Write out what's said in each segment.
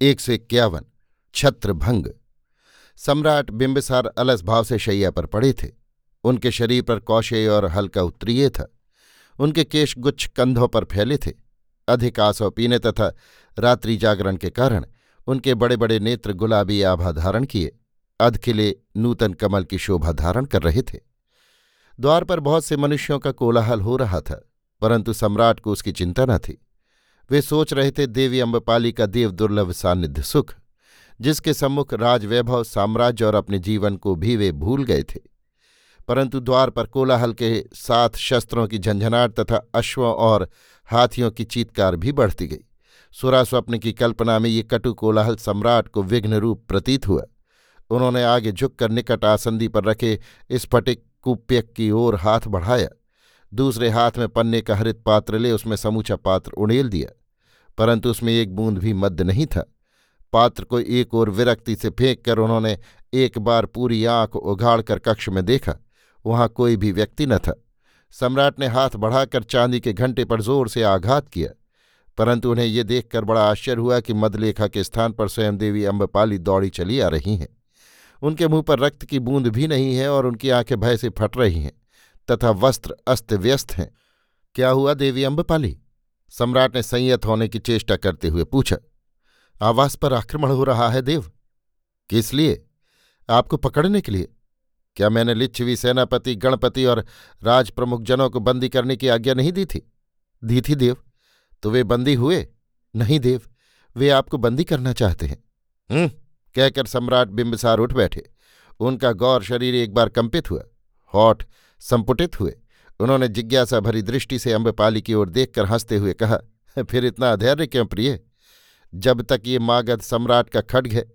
एक सौ इक्यावन, छत्रभंग। सम्राट बिंबिसार अलस भाव से शैया पर पड़े थे। उनके शरीर पर कौशे और हल्का उत्तरीय था। उनके केश गुच्छ कंधों पर फैले थे। अधिक आसव पीने तथा रात्रि जागरण के कारण उनके बड़े बड़े नेत्र गुलाबी आभा धारण किए। अधखिले नूतन कमल की शोभा धारण कर रहे थे। द्वार पर बहुत से मनुष्यों का कोलाहल हो रहा था, परंतु सम्राट को उसकी चिंता न थी। वे सोच रहे थे देवी अम्बपाली का देव दुर्लभ सानिध्य सुख, जिसके सम्मुख राजवैभव, साम्राज्य और अपने जीवन को भी वे भूल गए थे। परंतु द्वार पर कोलाहल के साथ शस्त्रों की झंझनाट तथा अश्वों और हाथियों की चीतकार भी बढ़ती गई। सुरा स्वप्न की कल्पना में ये कटु कोलाहल सम्राट को विघ्न रूप प्रतीत हुआ। उन्होंने आगे झुककर निकट आसंदी पर रखे स्फटिक कुप्यक की ओर हाथ बढ़ाया। दूसरे हाथ में पन्ने का हरित पात्र ले उसमें समूचा पात्र उड़ेल दिया। परंतु उसमें एक बूंद भी मद्य नहीं था। पात्र को एक ओर विरक्ति से फेंक कर उन्होंने एक बार पूरी आँख उघाड़कर कक्ष में देखा। वहाँ कोई भी व्यक्ति न था। सम्राट ने हाथ बढ़ाकर चांदी के घंटे पर ज़ोर से आघात किया। परंतु उन्हें ये देखकर बड़ा आश्चर्य हुआ कि मदलेखा के स्थान पर स्वयं देवी अम्बपाली दौड़ी चली आ रही हैं। उनके मुँह पर रक्त की बूंद भी नहीं है और उनकी आँखें भय से फट रही हैं, तथा वस्त्र अस्त व्यस्त हैं। क्या हुआ देवी अम्बपाली? सम्राट ने संयत होने की चेष्टा करते हुए पूछा, आवास पर आक्रमण हो रहा है देव? किस लिए? आपको पकड़ने के लिए। क्या मैंने लिच्छवी सेनापति, गणपति और राज प्रमुख जनों को बंदी करने की आज्ञा नहीं दी थी? दी थी देव। तो वे बंदी हुए? नहीं देव, वे आपको बंदी करना चाहते हैं। हम्म कहकर सम्राट बिंबसार उठ बैठे। उनका गौर शरीर एक बार कंपित हुआ हॉट संपुटित हुए। उन्होंने जिज्ञासा भरी दृष्टि से अम्बपाली की ओर देखकर हँसते हुए कहा, फिर इतना अधैर्य क्यों प्रिय? जब तक ये मागध सम्राट का खड्ग है।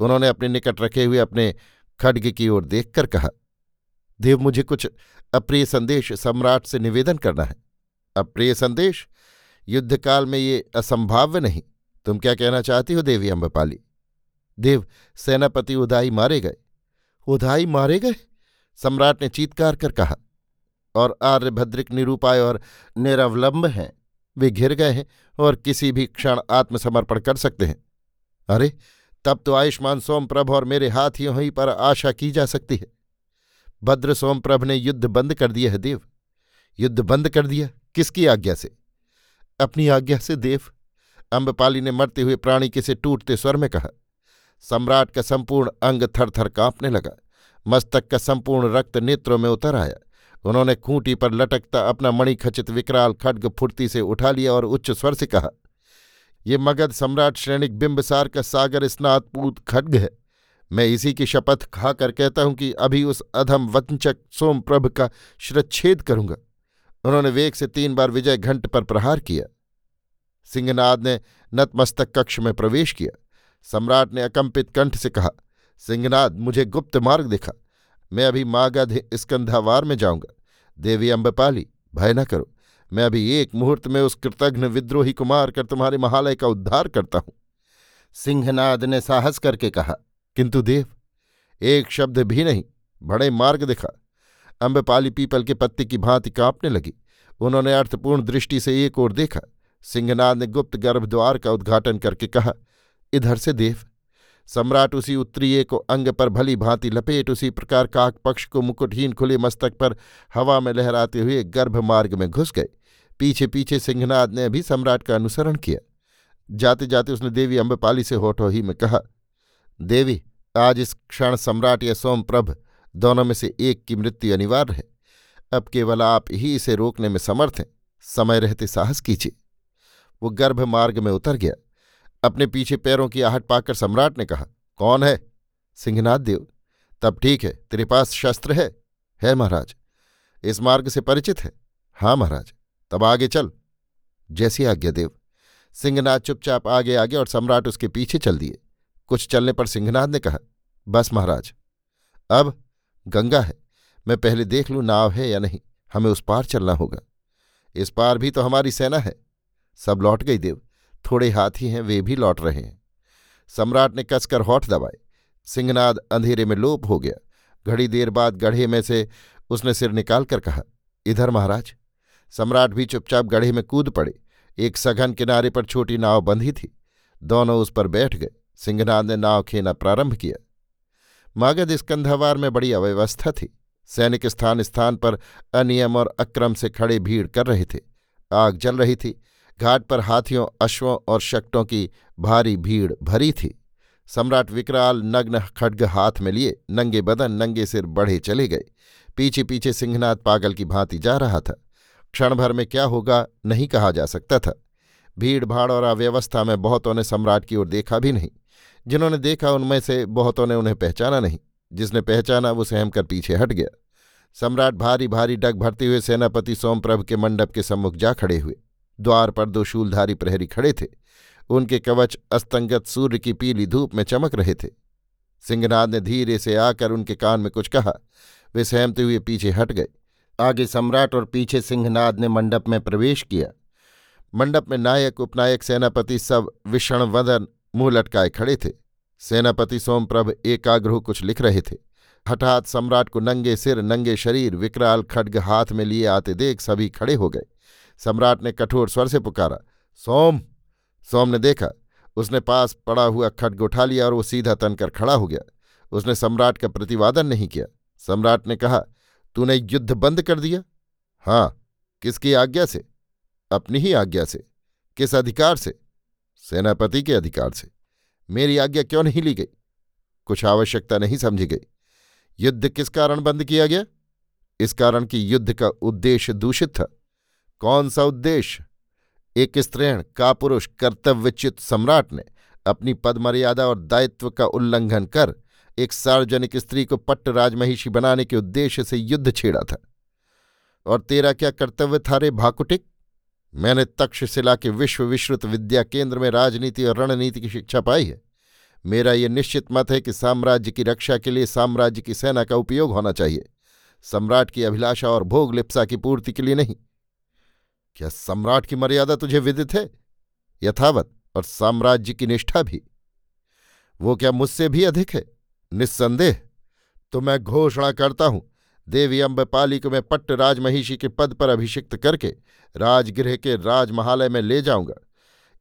उन्होंने अपने निकट रखे हुए अपने खड्ग की ओर देखकर कहा, देव, मुझे कुछ अप्रिय संदेश सम्राट से निवेदन करना है। अप्रिय संदेश? युद्धकाल में ये असंभाव्य नहीं। तुम क्या कहना चाहती हो, देवी अम्बपाली? देव, सेनापति उदाई मारे गए। उदाई मारे गए? सम्राट ने चीतकार कर कहा और आर्यभद्रिक निरूपाय और निरवलंब हैं। वे घिर गए हैं और किसी भी क्षण आत्मसमर्पण कर सकते हैं। अरे, तब तो आयुष्मान सोमप्रभ और मेरे हाथियों ही पर आशा की जा सकती है। भद्र सोमप्रभ ने युद्ध बंद कर दिया है, देव। युद्ध बंद कर दिया? किसकी आज्ञा से? अपनी आज्ञा से, देव। अम्बपाली ने मरते हुए प्राणी के से टूटते स्वर में कहा। सम्राट का संपूर्ण अंग थर थर कांपने लगा। मस्तक का संपूर्ण रक्त नेत्रों में उतर आया। उन्होंने खूंटी पर लटकता अपना मणिखचित विकराल खड्ग फुर्ती से उठा लिया और उच्च स्वर से कहा, ये मगध सम्राट श्रेणिक बिंबसार का सागर स्नातपूत खड्ग है। मैं इसी की शपथ खाकर कहता हूँ कि अभी उस अधम वंचक सोमप्रभ का शिरच्छेद करूँगा। उन्होंने वेग से तीन बार विजय घंट पर प्रहार किया। सिंहनाद ने नतमस्तक कक्ष में प्रवेश किया। सम्राट ने अकंपित कंठ से कहा, सिंहनाद, मुझे गुप्त मार्ग दिखा। मैं अभी मागध स्कंधावार में जाऊँगा। देवी अम्बपाली, भय न करो। मैं अभी एक मुहूर्त में उस कृतघ्न विद्रोही को मारकर तुम्हारे महालय का उद्धार करता हूँ। सिंहनाद ने साहस करके कहा, किंतु देव, एक शब्द भी नहीं, बड़े मार्ग दिखा। अम्बपाली पीपल के पत्ते की भांति कांपने लगी। उन्होंने अर्थपूर्ण दृष्टि से एक ओर देखा। सिंहनाद ने गुप्त गर्भद्वार का उद्घाटन करके कहा, इधर से देव सम्राट उसी उत्तरीय को अंग पर भली भांति लपेट, उसी प्रकार काक पक्ष को मुकुटहीन खुले मस्तक पर हवा में लहराते हुए गर्भ मार्ग में घुस गए। पीछे पीछे सिंहनाद ने भी सम्राट का अनुसरण किया। जाते जाते उसने देवी अम्बपाली से होठो ही में कहा, देवी, आज इस क्षण सम्राट या सोमप्रभ दोनों में से एक की मृत्यु अनिवार्य है। अब केवल आप ही इसे रोकने में समर्थ हैं। समय रहते साहस कीजिए। वो गर्भ मार्ग में उतर गया। अपने पीछे पैरों की आहट पाकर सम्राट ने कहा, कौन है? सिंहनाथ देव। तब ठीक है, तेरे पास शस्त्र है? है महाराज। इस मार्ग से परिचित है? हाँ महाराज, तब आगे चल। जैसी आज्ञा देव। सिंहनाथ चुपचाप आगे आगे और सम्राट उसके पीछे चल दिए। कुछ चलने पर सिंहनाथ ने कहा, बस महाराज, अब गंगा है। मैं पहले देख लूँ नाव है या नहीं। हमें उस पार चलना होगा। इस पार भी तो हमारी सेना है। सब लौट गई देव। थोड़े हाथी हैं, वे भी लौट रहे हैं। सम्राट ने कसकर होठ दबाए सिंहनाद अंधेरे में लोप हो गया। घड़ी देर बाद गढ़े में से उसने सिर निकालकर कहा, इधर महाराज। सम्राट भी चुपचाप गढ़े में कूद पड़े। एक सघन किनारे पर छोटी नाव बंधी थी। दोनों उस पर बैठ गए। सिंहनाद ने नाव खेना प्रारंभ किया। मगध स्कंधावार में बड़ी अव्यवस्था थी। सैनिक स्थान स्थान पर अनियम और अक्रम से खड़े भीड़ कर रहे थे। आग जल रही थी। घाट पर हाथियों, अश्वों और शक्टों की भारी भीड़ भरी थी। सम्राट विकराल नग्न खड्ग हाथ में लिए, नंगे बदन, नंगे सिर बढ़े चले गए। पीछे पीछे सिंहनाथ पागल की भांति जा रहा था। क्षण भर में क्या होगा, नहीं कहा जा सकता था। भीड़ भाड़ और अव्यवस्था में बहुतों ने सम्राट की ओर देखा भी नहीं। जिन्होंने देखा, उनमें से बहुतों ने उन्हें पहचाना नहीं। जिसने पहचाना, वो सहम कर पीछे हट गया। सम्राट भारी भारी डग भरते हुए सेनापति सोमप्रभ के मंडप के सम्मुख जा खड़े हुए। द्वार पर दो शूलधारी प्रहरी खड़े थे। उनके कवच अस्तंगत सूर्य की पीली धूप में चमक रहे थे। सिंहनाद ने धीरे से आकर उनके कान में कुछ कहा। वे सहमते हुए पीछे हट गए। आगे सम्राट और पीछे सिंहनाद ने मंडप में प्रवेश किया। मंडप में नायक, उपनायक, सेनापति सब विषण वदन मुँह लटकाए खड़े थे। सेनापति सोमप्रभ एकाग्रह कुछ लिख रहे थे। हठात सम्राट को नंगे सिर, नंगे शरीर, विकराल खड्ग हाथ में लिए आते देख सभी खड़े हो गए। सम्राट ने कठोर स्वर से पुकारा, सोम सोम ने देखा, उसने पास पड़ा हुआ खड्ग उठा लिया और वो सीधा तनकर खड़ा हो गया। उसने सम्राट का प्रतिवादन नहीं किया। सम्राट ने कहा, तूने युद्ध बंद कर दिया? हाँ। किसकी आज्ञा से? अपनी ही आज्ञा से। किस अधिकार से? सेनापति के अधिकार से। मेरी आज्ञा क्यों नहीं ली गई? कुछ आवश्यकता नहीं समझी गई। युद्ध किस कारण बंद किया गया? इस कारण कि युद्ध का उद्देश्य दूषित था। कौन सा उद्देश्य? एक स्त्रीण का पुरुष कर्तव्यचित सम्राट ने अपनी पदमर्यादा और दायित्व का उल्लंघन कर एक सार्वजनिक स्त्री को पट्ट राजमहिषी बनाने के उद्देश्य से युद्ध छेड़ा था। और तेरा क्या कर्तव्य था रे भाकुटिक? मैंने तक्षशिला के विश्व विश्रुत विद्या केंद्र में राजनीति और रणनीति की शिक्षा पाई है। मेरा ये निश्चित मत है कि साम्राज्य की रक्षा के लिए साम्राज्य की सेना का उपयोग होना चाहिए। सम्राट की अभिलाषा और भोग लिप्सा की पूर्ति के लिए नहीं। क्या सम्राट की मर्यादा तुझे विदित है? यथावत, और साम्राज्य की निष्ठा भी। वो क्या मुझसे भी अधिक है? निस्संदेह। तो मैं घोषणा करता हूँ, देवी अम्बपाली को मैं पट्ट राजमहिषी के पद पर अभिषिक्त करके राजगृह के राजमहालय में ले जाऊँगा।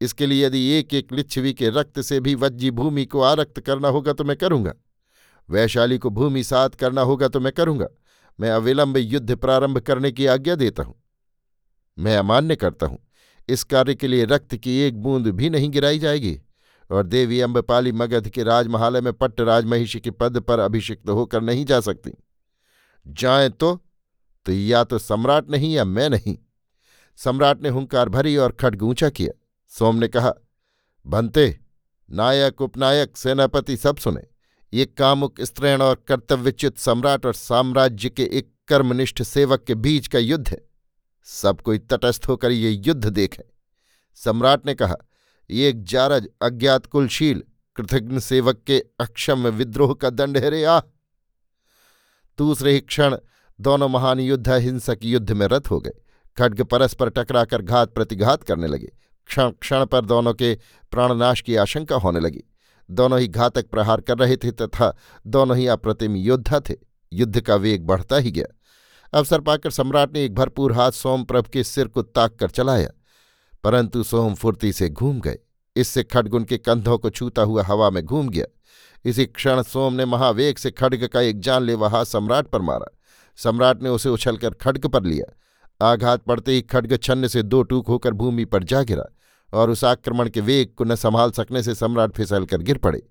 इसके लिए यदि एक एक लिच्छवी के रक्त से भी वज्जी भूमि को आरक्त करना होगा तो मैं करूँगा। वैशाली को भूमि सात करना होगा तो मैं करूँगा। मैं अविलंब युद्ध प्रारंभ करने की आज्ञा देता हूँ। मैं अमान्य करता हूँ। इस कार्य के लिए रक्त की एक बूंद भी नहीं गिराई जाएगी। और देवी अम्बपाली मगध के राजमहालय में पट्ट राजमहिषी के पद पर अभिषिक्त होकर नहीं जा सकती। जाए तो तो या तो सम्राट नहीं या मैं नहीं। सम्राट ने हुंकार भरी और खड्ग ऊँचा किया। सोम ने कहा भंते नायक, उपनायक, सेनापति सब सुने। ये कामुक, स्त्रीण और कर्तव्यच्युत सम्राट और साम्राज्य के एक कर्मनिष्ठ सेवक के बीच का युद्ध है। सब कोई तटस्थ होकर ये युद्ध देखे। सम्राट ने कहा, ये एक जारज, अज्ञात, कुलशील, कृतज्ञ सेवक के अक्षम विद्रोह का दंड है रे आ दूसरे ही क्षण दोनों महान युद्ध हिंसक युद्ध में रत हो गए। खड्ग परस्पर टकराकर घात प्रतिघात करने लगे। क्षण क्षण पर दोनों के प्राणनाश की आशंका होने लगी। दोनों ही घातक प्रहार कर रहे थे तथा दोनों ही अप्रतिम योद्धा थे। युद्ध का वेग बढ़ता ही गया। अवसर पाकर सम्राट ने एक भरपूर हाथ सोमप्रभ के सिर को ताक कर चलाया, परंतु सोम फुर्ती से घूम गए। इससे खड्ग उनके कंधों को छूता हुआ हवा में घूम गया। इसी क्षण सोम ने महावेग से खड्ग का एक जानलेवा हाथ सम्राट पर मारा। सम्राट ने उसे उछलकर खड्ग पर लिया। आघात पड़ते ही खड्ग छन्न से दो टूक होकर भूमि पर जा गिरा और उस आक्रमण के वेग को न संभाल सकने से सम्राट फिसल कर गिर पड़े।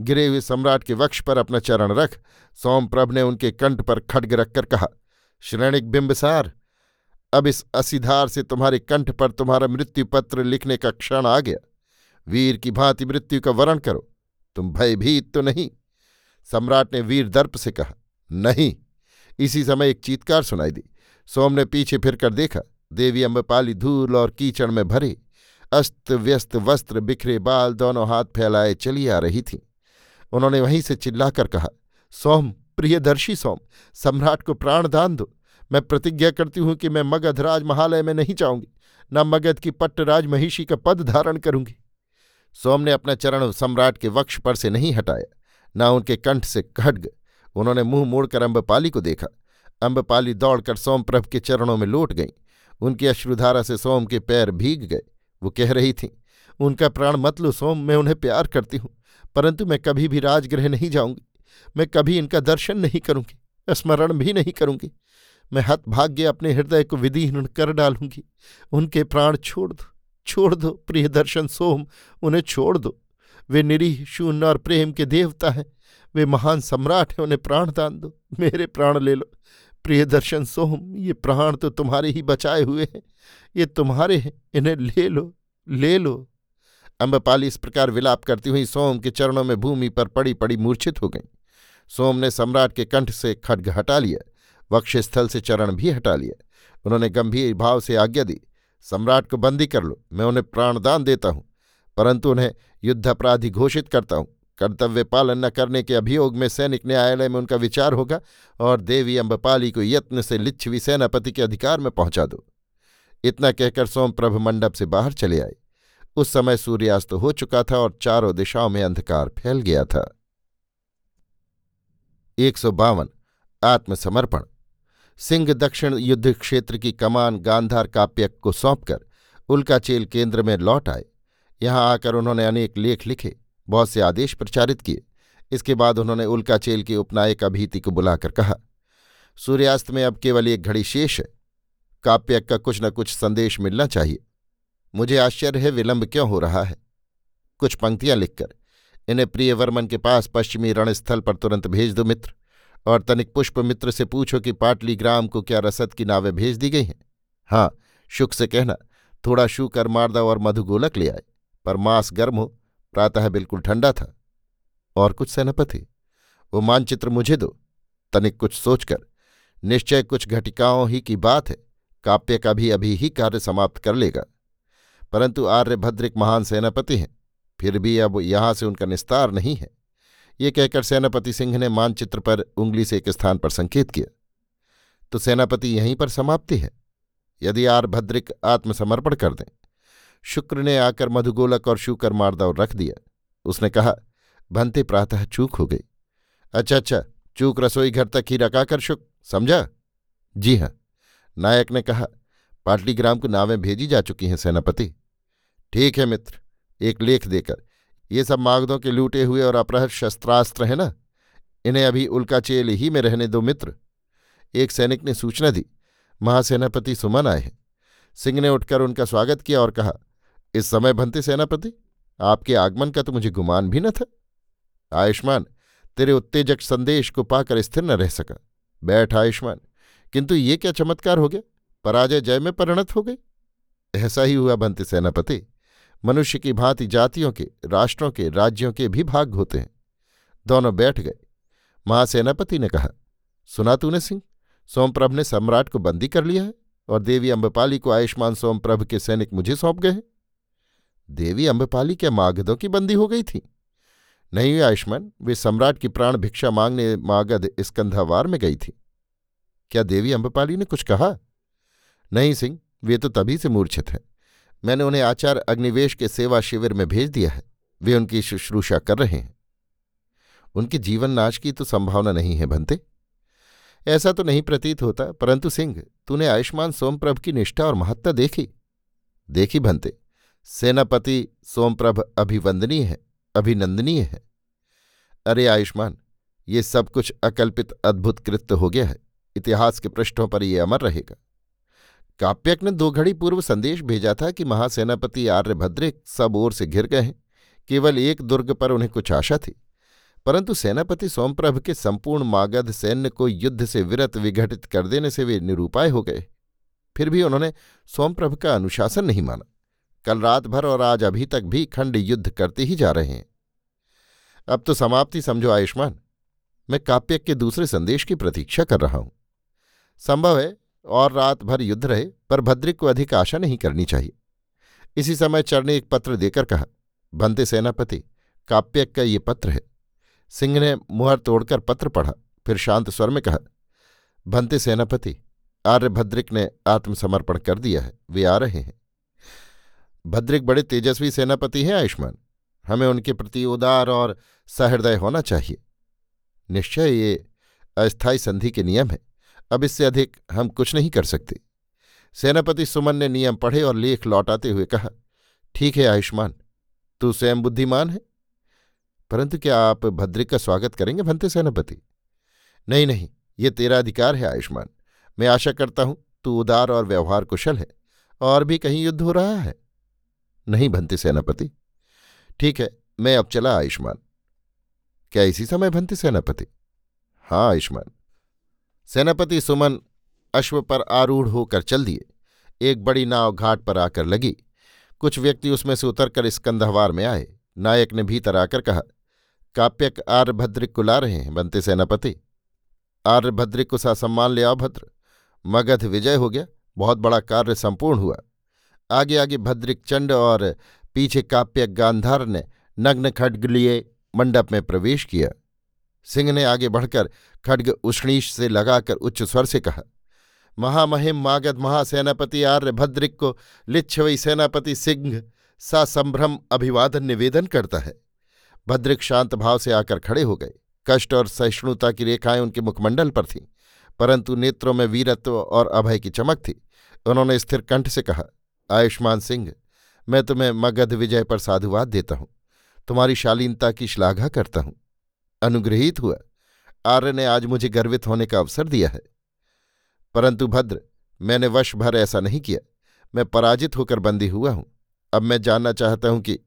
गिरे हुए सम्राट के वक्ष पर अपना चरण रख, सोमप्रभ ने उनके कंठ पर खड्ग रखकर कहा श्रेणिक बिंबसार, अब इस असीधार से तुम्हारे कंठ पर तुम्हारा मृत्यु पत्र लिखने का क्षण आ गया। वीर की भांति मृत्यु का वरण करो। तुम भयभीत तो नहीं? सम्राट ने वीर दर्प से कहा, नहीं। इसी समय एक चीतकार सुनाई दी। सोम ने पीछे फिरकर देखा, देवी अम्बपाली धूल और कीचड़ में भरे, अस्त व्यस्त वस्त्र बिखरे बाल दोनों हाथ फैलाए चली आ रही थीं। उन्होंने वहीं से चिल्लाकर कहा, सोम, प्रियदर्शी सोम, सम्राट को प्राणदान दो। मैं प्रतिज्ञा करती हूँ कि मैं मगध राज महालय में नहीं जाऊँगी, न मगध की पट्ट राज महिषी का पद धारण करूँगी। सोम ने अपना चरण सम्राट के वक्ष पर से नहीं हटाया, न उनके कंठ से खड्ग। उन्होंने मुँह मोड़कर अम्बपाली को देखा। अम्बपाली दौड़कर सोमप्रभ के चरणों में लौट गई। उनकी अश्रुधारा से सोम के पैर भीग गए। वो कह रही थीं, उनका प्राण मत लो सोम, मैं उन्हें प्यार करती हूँ, परंतु मैं कभी भी राजगृह नहीं जाऊँगी। मैं कभी इनका दर्शन नहीं करूँगी, स्मरण भी नहीं करूँगी। मैं हत भाग्य अपने हृदय को विधिहीन कर डालूँगी। उनके प्राण छोड़ दो छोड़ दो, प्रिय दर्शन सोम, उन्हें छोड़ दो। वे निरीह, शून्य और प्रेम के देवता हैं। वे महान सम्राट हैं, उन्हें प्राण दान दो। मेरे प्राण ले लो। प्रिय दर्शन सोम, ये प्राण तो तुम्हारे ही बचाए हुए हैं। ये तुम्हारे हैं, इन्हें ले लो ले लो। अम्बपाली इस प्रकार विलाप करती हुई सोम के चरणों में भूमि पर पड़ी पड़ी मूर्छित हो गई। सोम ने सम्राट के कंठ से खड्ग हटा लिया। वक्षस्थल से चरण भी हटा लिया उन्होंने गंभीर भाव से आज्ञा दी, सम्राट को बंदी कर लो, मैं उन्हें प्राणदान देता हूँ, परंतु उन्हें युद्धापराधी घोषित करता हूँ। कर्तव्य पालन न करने के अभियोग में सैनिक न्यायालय में उनका विचार होगा और देवी अम्बपाली को यत्न से लिच्छवी सेनापति के अधिकार में पहुँचा दो। इतना कहकर सोमप्रभ मंडप से बाहर चले आए। उस समय सूर्यास्त हो चुका था और चारों दिशाओं में अंधकार फैल गया था। एक सौ बावन, आत्मसमर्पण। सिंह दक्षिण युद्ध क्षेत्र की कमान गांधार काप्यक को सौंपकर उल्काचेल केंद्र में लौट आए। यहाँ आकर उन्होंने अनेक लेख लिखे, बहुत से आदेश प्रचारित किए। इसके बाद उन्होंने उल्काचेल के उपनायक अभीति को बुलाकर कहा, सूर्यास्त में अब केवल एक घड़ी शेष है। काप्यक का कुछ न कुछ संदेश मिलना चाहिए। मुझे आश्चर्य है, विलंब क्यों हो रहा है? कुछ पंक्तियाँ लिखकर, इन्हें प्रियवर्मन के पास पश्चिमी रणस्थल पर तुरंत भेज दो मित्र। और तनिक पुष्प मित्र से पूछो कि पाटली ग्राम को क्या रसद की नावें भेज दी गई हैं? हाँ शुक से कहना, थोड़ा शू कर मारदा और मधुगोलक ले आए, पर मांस गर्म हो, प्रातः बिल्कुल ठंडा था। और कुछ सेनापति, वो मानचित्र मुझे दो, तनिक कुछ सोचकर, निश्चय कुछ घटिकाओं ही की बात है काप्य का भी अभी ही कार्य समाप्त कर लेगा। परंतु आर्यभद्रिक महान सेनापति हैं, फिर भी अब यहाँ से उनका निस्तार नहीं है। ये कहकर सेनापति सिंह ने मानचित्र पर उंगली से एक स्थान पर संकेत किया। तो सेनापति यहीं पर समाप्ति है। यदि आर्भद्रिक आत्मसमर्पण कर दें। शुक्र ने आकर मधुगोलक और शूकर मारदाव रख दिया। उसने कहा, भंते प्रातः चूक हो गई। अच्छा अच्छा चूक रसोई घर तक ही रकाकर शुक, समझा? जी हाँ। नायक ने कहा, पाटलीग्राम को नावें भेजी जा चुकी हैं सेनापति। ठीक है मित्र, एक लेख देकर ये सब मागधों के लूटे हुए और अपरह शस्त्रास्त्र हैं ना? इन्हें अभी उल्काचेल ही में रहने दो मित्र। एक सैनिक ने सूचना दी। महासेनापति सुमन आए हैं। सिंह ने उठकर उनका स्वागत किया और कहा, इस समय भंते सेनापति, आपके आगमन का तो मुझे गुमान भी न था। आयुष्मान, तेरे उत्तेजक संदेश को पाकर स्थिर न रह सका। बैठ आयुष्मान। किंतु ये क्या चमत्कार हो गया? पराजय जय में परिणत हो गई? ऐसा ही हुआ भंते सेनापति। मनुष्य की भांति जातियों के, राष्ट्रों के, राज्यों के भी भाग होते हैं। दोनों बैठ गए। महासेनापति ने कहा, सुना तूने सिंह? सोमप्रभ ने सम्राट को बंदी कर लिया है और देवी अम्बपाली को आयुष्मान सोमप्रभ के सैनिक मुझे सौंप गए हैं। देवी अम्बपाली क्या मागधों की बंदी हो गई थी? नहीं आयुष्मान, वे सम्राट की प्राण भिक्षा मांगने मागध स्कंधावार में गई थी। क्या देवी अम्बपाली ने कुछ कहा? नहीं सिंह, वे तो तभी से मूर्छित हैं। मैंने उन्हें आचार अग्निवेश के सेवा शिविर में भेज दिया है। वे उनकी शुश्रूषा कर रहे हैं। उनके जीवन नाश की तो संभावना नहीं है भंते। ऐसा तो नहीं प्रतीत होता, परंतु सिंह, तूने आयुष्मान सोमप्रभ की निष्ठा और महत्ता देखी। देखी भंते, सेनापति सोमप्रभ अभिवंदनीय है, अभिनंदनीय है। अरे आयुष्मान, ये सब कुछ अकल्पित अद्भुत कृत्य हो गया है। इतिहास के पृष्ठों पर ये अमर रहेगा। काप्यक ने दो घड़ी पूर्व संदेश भेजा था कि महासेनापति आर्यभद्रे सब ओर से घिर गए हैं। केवल एक दुर्ग पर उन्हें कुछ आशा थी। परंतु सेनापति सोमप्रभ के संपूर्ण मागध सैन्य को युद्ध से विरत विघटित कर देने से वे निरूपाय हो गए। फिर भी उन्होंने सोमप्रभ का अनुशासन नहीं माना। कल रात भर और आज अभी तक भी खंड युद्ध करते ही जा रहे हैं। अब तो समाप्ति, समझो आयुष्मान। मैं काप्यक के दूसरे संदेश की प्रतीक्षा कर रहा हूँ। संभव है और रात भर युद्ध रहे, पर भद्रिक को अधिक आशा नहीं करनी चाहिए। इसी समय चर ने एक पत्र देकर कहा भंते सेनापति, काप्यक का ये पत्र है। सिंह ने मुहर तोड़कर पत्र पढ़ा, फिर शांत स्वर में कहा भंते सेनापति आर्यभद्रिक ने आत्मसमर्पण कर दिया है, वे आ रहे हैं। भद्रिक बड़े तेजस्वी सेनापति हैं आयुष्मान, हमें उनके प्रति उदार और सहृदय होना चाहिए। निश्चय ये अस्थायी संधि के नियम है। अब इससे अधिक हम कुछ नहीं कर सकते। सेनापति सुमन ने नियम पढ़े और लेख लौटाते हुए कहा, ठीक है आयुष्मान, तू स्वयं बुद्धिमान है। परंतु क्या आप भद्रिक का स्वागत करेंगे, भंते सेनापति? नहीं नहीं, ये तेरा अधिकार है आयुष्मान। मैं आशा करता हूँ तू उदार और व्यवहार कुशल है और भी कहीं युद्ध हो रहा है। नहीं, भंते सेनापति। ठीक है, मैं अब चला आयुष्मान। क्या इसी समय, भंते सेनापति? हाँ आयुष्मान। सेनापति सुमन अश्व पर आरूढ़ होकर चल दिए। एक बड़ी नाव घाट पर आकर लगी। कुछ व्यक्ति उसमें से उतरकर स्कंधवार में आए। नायक ने भीतर आकर कहा, काप्यक आर्यभद्रिक को ला रहे हैं, बनते सेनापति। आर्यभद्रिक को सा सम्मान ले आओ भद्र। मगध विजय हो गया, बहुत बड़ा कार्य संपूर्ण हुआ। आगे आगे भद्रिक चंड और पीछे काप्यक गांधार ने नग्न खड्ग लिए मंडप में प्रवेश किया। सिंह ने आगे बढ़कर खड्ग उष्णीश से लगाकर उच्च स्वर से कहा, महामहिम मागध महासेनापति आर्यभद्रिक को लिच्छवई सेनापति सिंह सा संभ्रम अभिवादन निवेदन करता है। भद्रिक शांत भाव से आकर खड़े हो गए। कष्ट और सहिष्णुता की रेखाएँ उनके मुखमंडल पर थीं, परंतु नेत्रों में वीरत्व और अभय की चमक थी। उन्होंने स्थिर कंठ से कहा, आयुष्मान सिंह, मैं तुम्हें मगध विजय पर साधुवाद देता हूँ। तुम्हारी शालीनता की श्लाघा करता हूँ। अनुग्रहित हुआ। आर्य ने आज मुझे गर्वित होने का अवसर दिया है। परंतु भद्र, मैंने वर्ष भर ऐसा नहीं किया। मैं पराजित होकर बंदी हुआ हूँ। अब मैं जानना चाहता हूँ कि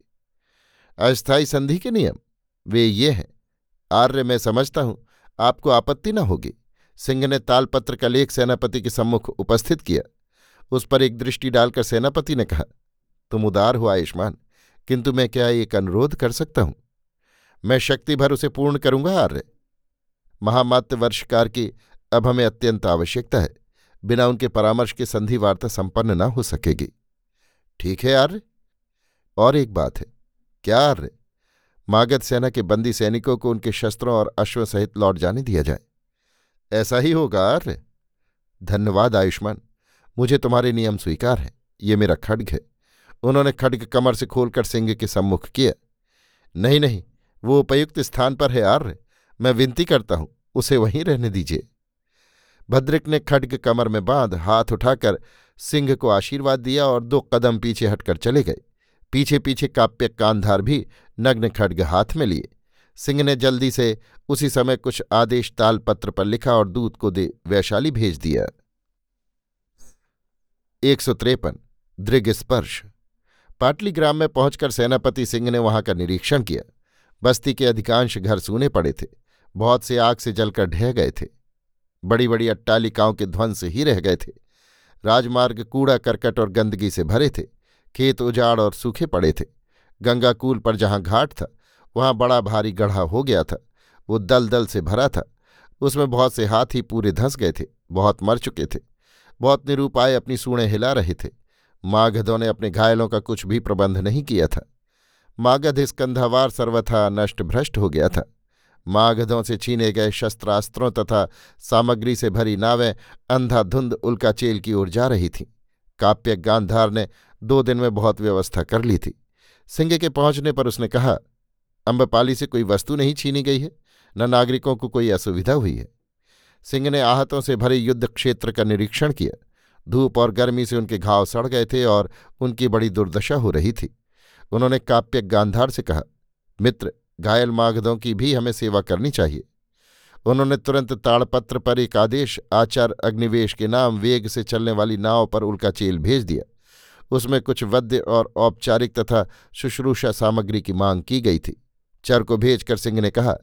अस्थायी संधि के नियम, वे ये हैं। आर्य, मैं समझता हूँ, आपको आपत्ति न होगी। सिंह ने तालपत्र का लेख सेनापति के सम्मुख उपस्थित किया। उस पर एक दृष्टि डालकर सेनापति ने कहा, तुम उदार हो आयुष्मान, किंतु मैं क्या एक अनुरोध कर सकता हूँ? मैं शक्ति भर उसे पूर्ण करूँगा, आर्य? महामात्य वर्षकार की अब हमें अत्यंत आवश्यकता है। बिना उनके परामर्श के संधि वार्ता संपन्न न हो सकेगी। ठीक है आर्य। और एक बात है। क्या आर्य, मागध सेना के बंदी सैनिकों को उनके शस्त्रों और अश्व सहित लौट जाने दिया जाए? ऐसा ही होगा आर्य। धन्यवाद आयुष्मान। मुझे तुम्हारे नियम स्वीकार है। ये मेरा खड्ग है। उन्होंने खड्ग कमर से खोलकर सिंह के सम्मुख किया। नहीं नहीं। वो उपयुक्त स्थान पर है आर्य। मैं विनती करता हूँ, उसे वहीं रहने दीजिए। भद्रिक ने खड्ग कमर में बाँध हाथ उठाकर सिंह को आशीर्वाद दिया और दो कदम पीछे हटकर चले गए। पीछे पीछे काप्य कांधार भी नग्न खड्ग हाथ में लिए। सिंह ने जल्दी से उसी समय कुछ आदेश तालपत्र पर लिखा और दूत को दे वैशाली भेज दिया। एक सौ त्रेपन, दृग स्पर्श। पाटली ग्राम में पहुंचकर सेनापति सिंह ने वहाँ का निरीक्षण किया। बस्ती के अधिकांश घर सूने पड़े थे। बहुत से आग से जलकर ढह गए थे। बड़ी बड़ी अट्टालिकाओं के ध्वंस ही रह गए थे। राजमार्ग कूड़ा, करकट और गंदगी से भरे थे। खेत उजाड़ और सूखे पड़े थे। गंगाकूल पर जहाँ घाट था, वहाँ बड़ा भारी गढ़ा हो गया था। वो दल दल से भरा था। उसमें बहुत से हाथी पूरे धंस गए थे। बहुत मर चुके थे। बहुत निरूपाय अपनी सूणें हिला रहे थे। माघधों ने अपने घायलों का कुछ भी प्रबंध नहीं किया था। मागध स्कंधावार सर्वथा नष्ट भ्रष्ट हो गया था। मागधों से छीने गए शस्त्रास्त्रों तथा सामग्री से भरी नावें अंधाधुंध उल्काचेल की ओर जा रही थीं। काप्य गांधार ने दो दिन में बहुत व्यवस्था कर ली थी। सिंह के पहुँचने पर उसने कहा अम्बपाली से कोई वस्तु नहीं छीनी गई है, न नागरिकों को कोई असुविधा हुई है। सिंह ने आहतों से भरे युद्ध क्षेत्र का निरीक्षण किया। धूप और गर्मी से उनके घाव सड़ गए थे और उनकी बड़ी दुर्दशा हो रही थी। उन्होंने काप्य गांधार से कहा, मित्र घायल मागधों की भी हमें सेवा करनी चाहिए। उन्होंने तुरंत ताड़पत्र पर एक आदेश, आचार अग्निवेश के नाम वेग से चलने वाली नाव पर उल्का चेल भेज दिया। उसमें कुछ वद्य और औपचारिक तथा शुश्रूषा सामग्री की मांग की गई थी। चर को भेजकर सिंह ने कहा,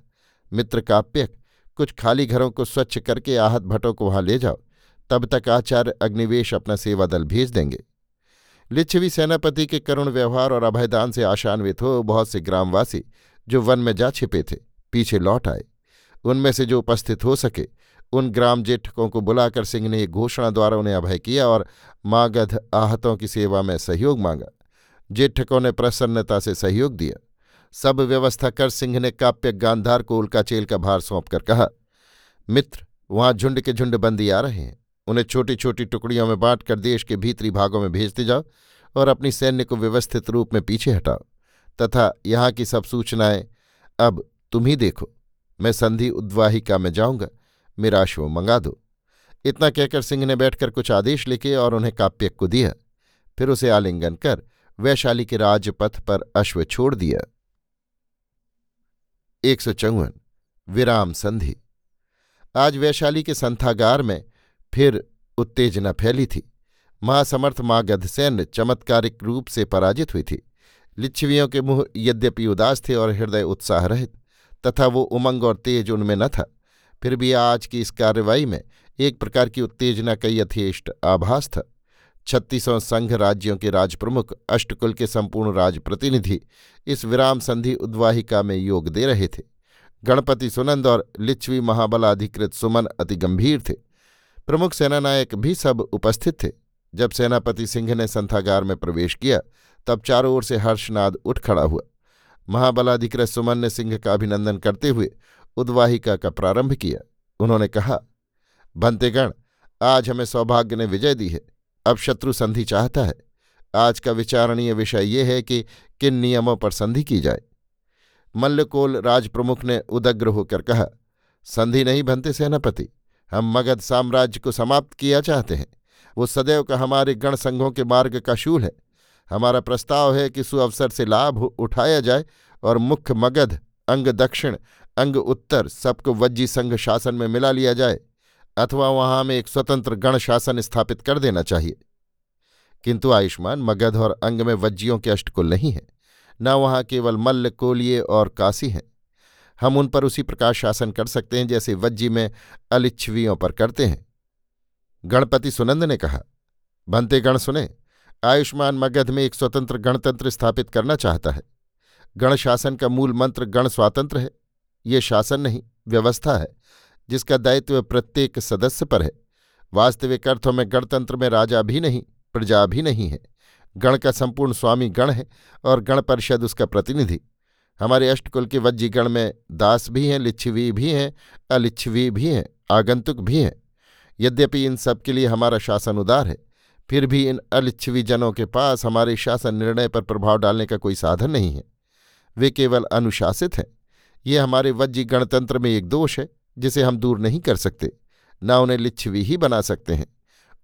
मित्र काप्यक कुछ खाली घरों को स्वच्छ करके आहत भट्टों को वहाँ ले जाओ। तब तक आचार्य अग्निवेश अपना सेवा दल भेज देंगे। लिच्छवी सेनापति के करुण व्यवहार और अभयदान से आशान्वित हो बहुत से ग्रामवासी जो वन में जा छिपे थे, पीछे लौट आए। उनमें से जो उपस्थित हो सके, उन ग्राम जेठकों को बुलाकर सिंह ने घोषणा द्वारा उन्हें अभय किया और मागध आहतों की सेवा में सहयोग मांगा। जेठकों ने प्रसन्नता से सहयोग दिया। सब व्यवस्था कर सिंह ने काप्य गांधार को उल्काचेल का भार सौंपकर कहा, मित्र, वहाँ झुंड के झुंड बंदी आ रहे हैं। उन्हें छोटी छोटी टुकड़ियों में बांटकर देश के भीतरी भागों में भेजते जाओ और अपनी सैन्य को व्यवस्थित रूप में पीछे हटाओ। तथा यहाँ की सब सूचनाएँ। अब तुम ही देखो, मैं संधि उद्वाहिका में जाऊँगा, मेरा अश्व मंगा दो। इतना कहकर सिंह ने बैठकर कुछ आदेश लिखे और उन्हें काप्यक को दिया। फिर उसे आलिंगन कर वैशाली के राजपथ पर अश्व छोड़ दिया। एक सौ चौवन, विराम संधि। आज वैशाली के संथागार में फिर उत्तेजना फैली थी। महासमर्थ माँ गधसैन्य चमत्कारिक रूप से पराजित हुई थी। लिच्छवियों के मुँह यद्यपि उदास थे और हृदय उत्साह रहित तथा वो उमंग और तेज उनमें न था, फिर भी आज की इस कार्रवाई में एक प्रकार की उत्तेजना का यथेष्ट आभास था। छत्तीसों संघ राज्यों के राजप्रमुख, अष्टकुल के संपूर्ण राजप्रतिनिधि इस विराम संधि उद्वाहिका में योग दे रहे थे। गणपति सुनंद और लिच्छवी महाबलाधिकृत सुमन अति गंभीर थे। प्रमुख सेनानायक भी सब उपस्थित थे। जब सेनापति सिंह ने संथागार में प्रवेश किया तब चारों ओर से हर्षनाद उठ खड़ा हुआ। महाबलाधिकृत सुमन्य सिंह का अभिनंदन करते हुए उद्वाहिका का प्रारंभ किया। उन्होंने कहा भंतेगण आज हमें सौभाग्य ने विजय दी है। अब शत्रु संधि चाहता है। आज का विचारणीय विषय ये है कि किन नियमों पर संधि की जाए। मल्लकोल राजप्रमुख ने उदग्र होकर कहा, संधि नहीं बनते सेनापति। हम मगध साम्राज्य को समाप्त किया चाहते हैं। वो सदैव का हमारे गण संघों के मार्ग का शूल है। हमारा प्रस्ताव है कि सुअवसर से लाभ उठाया जाए और मुख्य मगध, अंग दक्षिण, अंग उत्तर सबको वज्जी संघ शासन में मिला लिया जाए, अथवा वहाँ में एक स्वतंत्र गण शासन स्थापित कर देना चाहिए। किंतु आयुष्मान मगध और अंग में वज्जियों के अष्टकुल नहीं है, न वहाँ केवल मल्ल कोलिए और काशी हैं। हम उन पर उसी प्रकार शासन कर सकते हैं जैसे वज्जी में अलिच्छवियों पर करते हैं। गणपति सुनंद ने कहा, भंते गण सुने आयुष्मान मगध में एक स्वतंत्र गणतंत्र स्थापित करना चाहता है। गण शासन का मूल मंत्र गण स्वातंत्र है। ये शासन नहीं, व्यवस्था है, जिसका दायित्व प्रत्येक सदस्य पर है। वास्तविक अर्थों में गणतंत्र में राजा भी नहीं, प्रजा भी नहीं है। गण का संपूर्ण स्वामी गण है और गण परिषद उसका प्रतिनिधि। हमारे अष्टकुल के वज्जी गण में दास भी हैं, लिच्छवी भी हैं, अलिच्छवी भी हैं, आगंतुक भी हैं। यद्यपि इन सब के लिए हमारा शासन उदार है फिर भी इन अलिच्छवी जनों के पास हमारे शासन निर्णय पर प्रभाव डालने का कोई साधन नहीं है। वे केवल अनुशासित हैं। ये हमारे वज्जी गणतंत्र में एक दोष है, जिसे हम दूर नहीं कर सकते, न उन्हें लिच्छवी ही बना सकते हैं।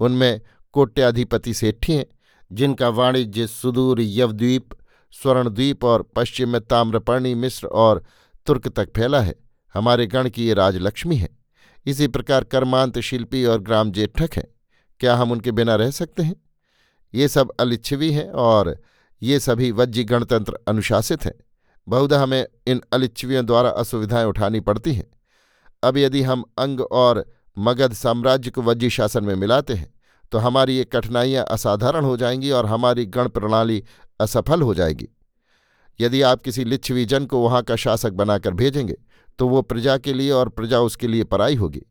उनमें कोट्याधिपति सेठी हैं, जिनका वाणिज्य सुदूर यवद्वीप, स्वर्णद्वीप और पश्चिम में ताम्रपर्णी मिश्र और तुर्क तक फैला है। हमारे गण की ये राजलक्ष्मी है। इसी प्रकार कर्मांत शिल्पी और ग्राम जेठक हैं। क्या हम उनके बिना रह सकते हैं? ये सब अलिच्छवी हैं और ये सभी वज्जी गणतंत्र अनुशासित हैं। बहुधा हमें इन अलिच्छवियों द्वारा असुविधाएँ उठानी पड़ती हैं। अब यदि हम अंग और मगध साम्राज्य को वज्जी शासन में मिलाते हैं तो हमारी ये कठिनाइयाँ असाधारण हो जाएँगी और हमारी गण प्रणाली असफल हो जाएगी। यदि आप किसी लिच्छवी जन को वहाँ का शासक बनाकर भेजेंगे तो वो प्रजा के लिए और प्रजा उसके लिए पराई होगी।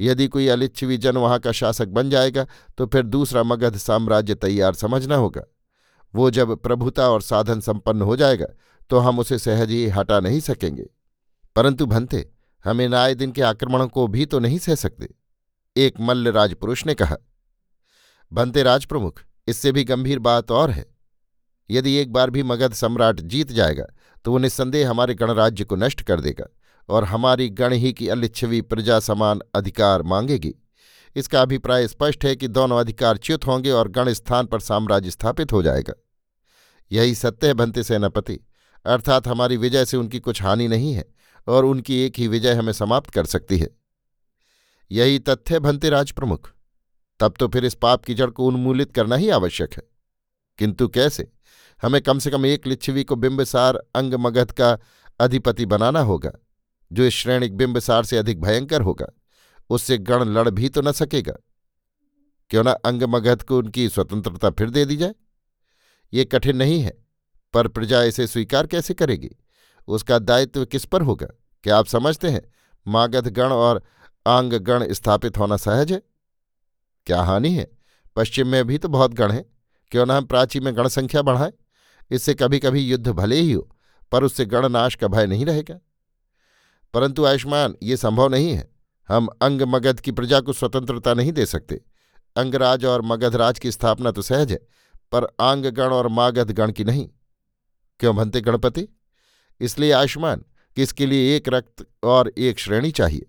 यदि कोई अलिच्छवी जन वहाँ का शासक बन जाएगा तो फिर दूसरा मगध साम्राज्य तैयार समझना होगा। वो जब प्रभुता और साधन संपन्न हो जाएगा तो हम उसे सहज ही हटा नहीं सकेंगे। परंतु भंते, हम इन आए दिन के आक्रमणों को भी तो नहीं सह सकते। एक मल्ल राजपुरुष ने कहा, भंते राजप्रमुख, इससे भी गंभीर बात और है। यदि एक बार भी मगध सम्राट जीत जाएगा तो वो निस्संदेह हमारे गणराज्य को नष्ट कर देगा। और हमारी गण ही की अलिच्छवी प्रजा समान अधिकार मांगेगी। इसका अभिप्राय स्पष्ट है कि दोनों अधिकार च्युत होंगे और गण स्थान पर साम्राज्य स्थापित हो जाएगा। यही सत्य है भंते सेनापति। अर्थात हमारी विजय से उनकी कुछ हानि नहीं है और उनकी एक ही विजय हमें समाप्त कर सकती है। यही तथ्य भंते राजप्रमुख। तब तो फिर इस पाप की जड़ को उन्मूलित करना ही आवश्यक है। किंतु कैसे? हमें कम से कम एक लिच्छवी को बिंबसार अंग मगध का अधिपति बनाना होगा। जो इस श्रेणिक बिंबसार से अधिक भयंकर होगा, उससे गण लड़ भी तो न सकेगा। क्यों न अंग मगध को उनकी स्वतंत्रता फिर दे दी जाए? ये कठिन नहीं है, पर प्रजा इसे स्वीकार कैसे करेगी? उसका दायित्व किस पर होगा? क्या आप समझते हैं मागध गण और आंग गण स्थापित होना सहज है? क्या हानि है? पश्चिम में भी तो बहुत गण हैं, क्यों न हम प्राची में गण संख्या बढ़ाएँ? इससे कभी कभी युद्ध भले ही हो, पर उससे गणनाश का भय नहीं रहेगा। परंतु आयुष्मान, ये संभव नहीं है। हम अंग मगध की प्रजा को स्वतंत्रता नहीं दे सकते। अंगराज और मगधराज की स्थापना तो सहज है, पर आंगगण और मागध गण की नहीं। क्यों भनते गणपति? इसलिए आयुष्मान, कि इसके लिए एक रक्त और एक श्रेणी चाहिए।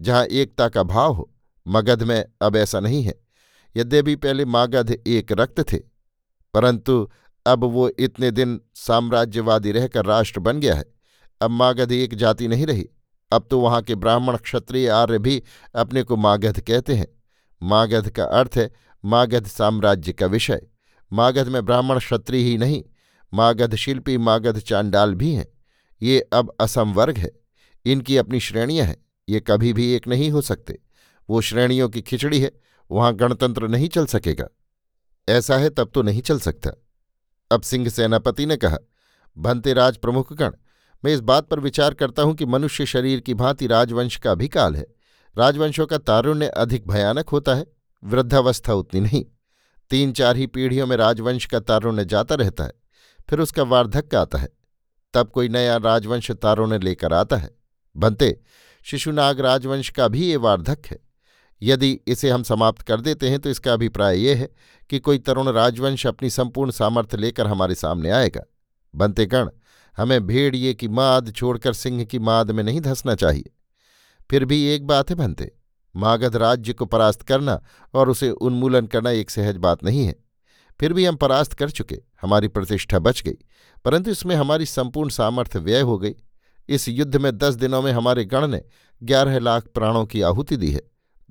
जहाँ एकता का भाव हो, मगध में अब ऐसा नहीं है। यद्यपि पहले मागध एक रक्त थे, परंतु अब वो इतने दिन साम्राज्यवादी रहकर राष्ट्र बन गया है। अब मागध एक जाति नहीं रही। अब तो वहाँ के ब्राह्मण क्षत्रिय आर्य भी अपने को मागध कहते हैं। मागध का अर्थ है मागध साम्राज्य का विषय। मागध में ब्राह्मण क्षत्रिय ही नहीं, मागध शिल्पी, मागध चांडाल भी हैं। ये अब असम वर्ग है। इनकी अपनी श्रेणियाँ हैं। ये कभी भी एक नहीं हो सकते। वो श्रेणियों की खिचड़ी है। वहाँ गणतंत्र नहीं चल सकेगा। ऐसा है तब तो नहीं चल सकता। अब सिंह सेनापति ने कहा, भंते राज प्रमुखगण मैं इस बात पर विचार करता हूँ कि मनुष्य शरीर की भांति राजवंश का भी काल है। राजवंशों का तारुण्य अधिक भयानक होता है, वृद्धावस्था उतनी नहीं। तीन चार ही पीढ़ियों में राजवंश का तारुण्य जाता रहता है, फिर उसका वार्धक्य आता है। तब कोई नया राजवंश तारुण्य लेकर आता है। बनते शिशुनाग राजवंश का भी ये वार्धक्य है। यदि इसे हम समाप्त कर देते हैं तो इसका अभिप्राय यह है कि कोई तरुण राजवंश अपनी संपूर्ण सामर्थ्य लेकर हमारे सामने आएगा। बनतेगण हमें भेड़िए की माद छोड़कर सिंह की माद में नहीं धंसना चाहिए। फिर भी एक बात है बनते मागध राज्य को परास्त करना और उसे उन्मूलन करना एक सहज बात नहीं है। फिर भी हम परास्त कर चुके, हमारी प्रतिष्ठा बच गई, परंतु इसमें हमारी संपूर्ण सामर्थ्य व्यय हो गई। इस युद्ध में दस दिनों में हमारे गण ने ग्यारह लाख प्राणों की आहुति दी है।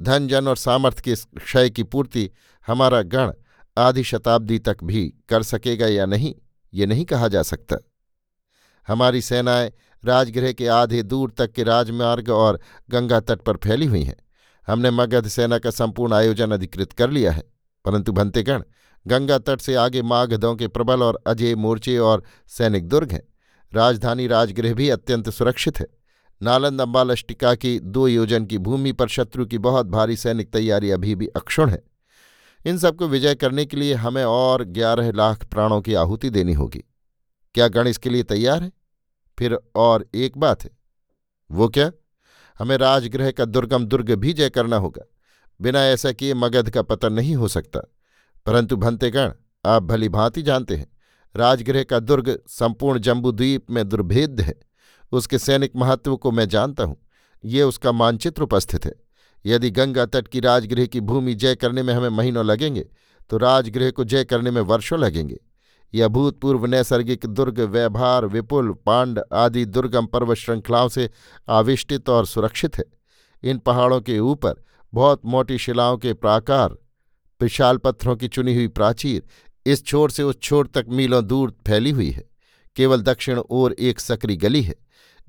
धन, जन और सामर्थ्य के क्षय की पूर्ति हमारा गण आधी शताब्दी तक भी कर सकेगा या नहीं, ये नहीं कहा जा सकता। हमारी सेनाएँ राजगृह के आधे दूर तक के राजमार्ग और गंगा तट पर फैली हुई हैं। हमने मगध सेना का संपूर्ण आयोजन अधिकृत कर लिया है। परंतु भंतेगण, गंगा तट से आगे मागधों के प्रबल और अजय मोर्चे और सैनिक दुर्ग हैं। राजधानी राजगृह भी अत्यंत सुरक्षित है। नालंद अम्बालष्टिका की दो योजन की भूमि पर शत्रु की बहुत भारी सैनिक तैयारी अभी भी अक्षुण है। इन सबको विजय करने के लिए हमें और ग्यारह लाख प्राणों की आहुति देनी होगी। क्या गण इसके लिए तैयार है? फिर और एक बात है। वो क्या? हमें राजगृह का दुर्गम दुर्ग भी जय करना होगा। बिना ऐसा किए मगध का पतन नहीं हो सकता। परंतु भंतेगण, आप भली भांति जानते हैं, राजगृह का दुर्ग संपूर्ण जम्बूद्वीप में दुर्भेद्य है। उसके सैनिक महत्व को मैं जानता हूँ। ये उसका मानचित्र उपस्थित है। यदि गंगा तट की राजगृह की भूमि जय करने में हमें महीनों लगेंगे तो राजगृह को जय करने में वर्षों लगेंगे। यह अभूतपूर्व नैसर्गिक दुर्ग, व्यवहार, विपुल, पांड आदि दुर्गम पर्वत श्रृंखलाओं से आविष्टित और सुरक्षित है। इन पहाड़ों के ऊपर बहुत मोटी शिलाओं के प्राकार, विशाल पत्थरों की चुनी हुई प्राचीर, इस छोर से उस छोर तक मीलों दूर फैली हुई है। केवल दक्षिण ओर एक सकरी गली है,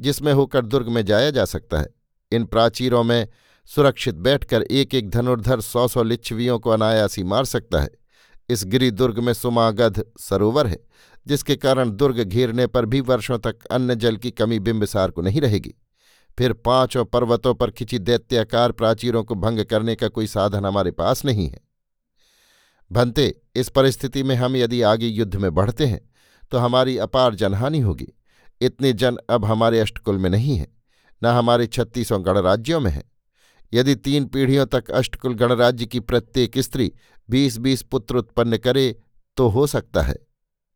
जिसमें होकर दुर्ग में जाया जा सकता है। इन प्राचीरों में सुरक्षित बैठकर एक एक धनुर्धर सौ सौ लिच्छवियों को अनायासी मार सकता है। इस गिरी दुर्ग में सुमागध सरोवर है, जिसके कारण दुर्ग घेरने पर भी वर्षों तक अन्न जल की कमी बिंबसार को नहीं रहेगी। फिर पाँचों पर्वतों पर खिंची दैत्याकार प्राचीरों को भंग करने का कोई साधन हमारे पास नहीं है। भंते, इस परिस्थिति में हम यदि आगे युद्ध में बढ़ते हैं तो हमारी अपार जनहानि होगी। इतने जन अब हमारे अष्टकुल में नहीं है, न हमारे छत्तीसों गणराज्यों में है। यदि तीन पीढ़ियों तक अष्टकुल गणराज्य की प्रत्येक स्त्री बीस बीस पुत्र उत्पन्न करे तो हो सकता है।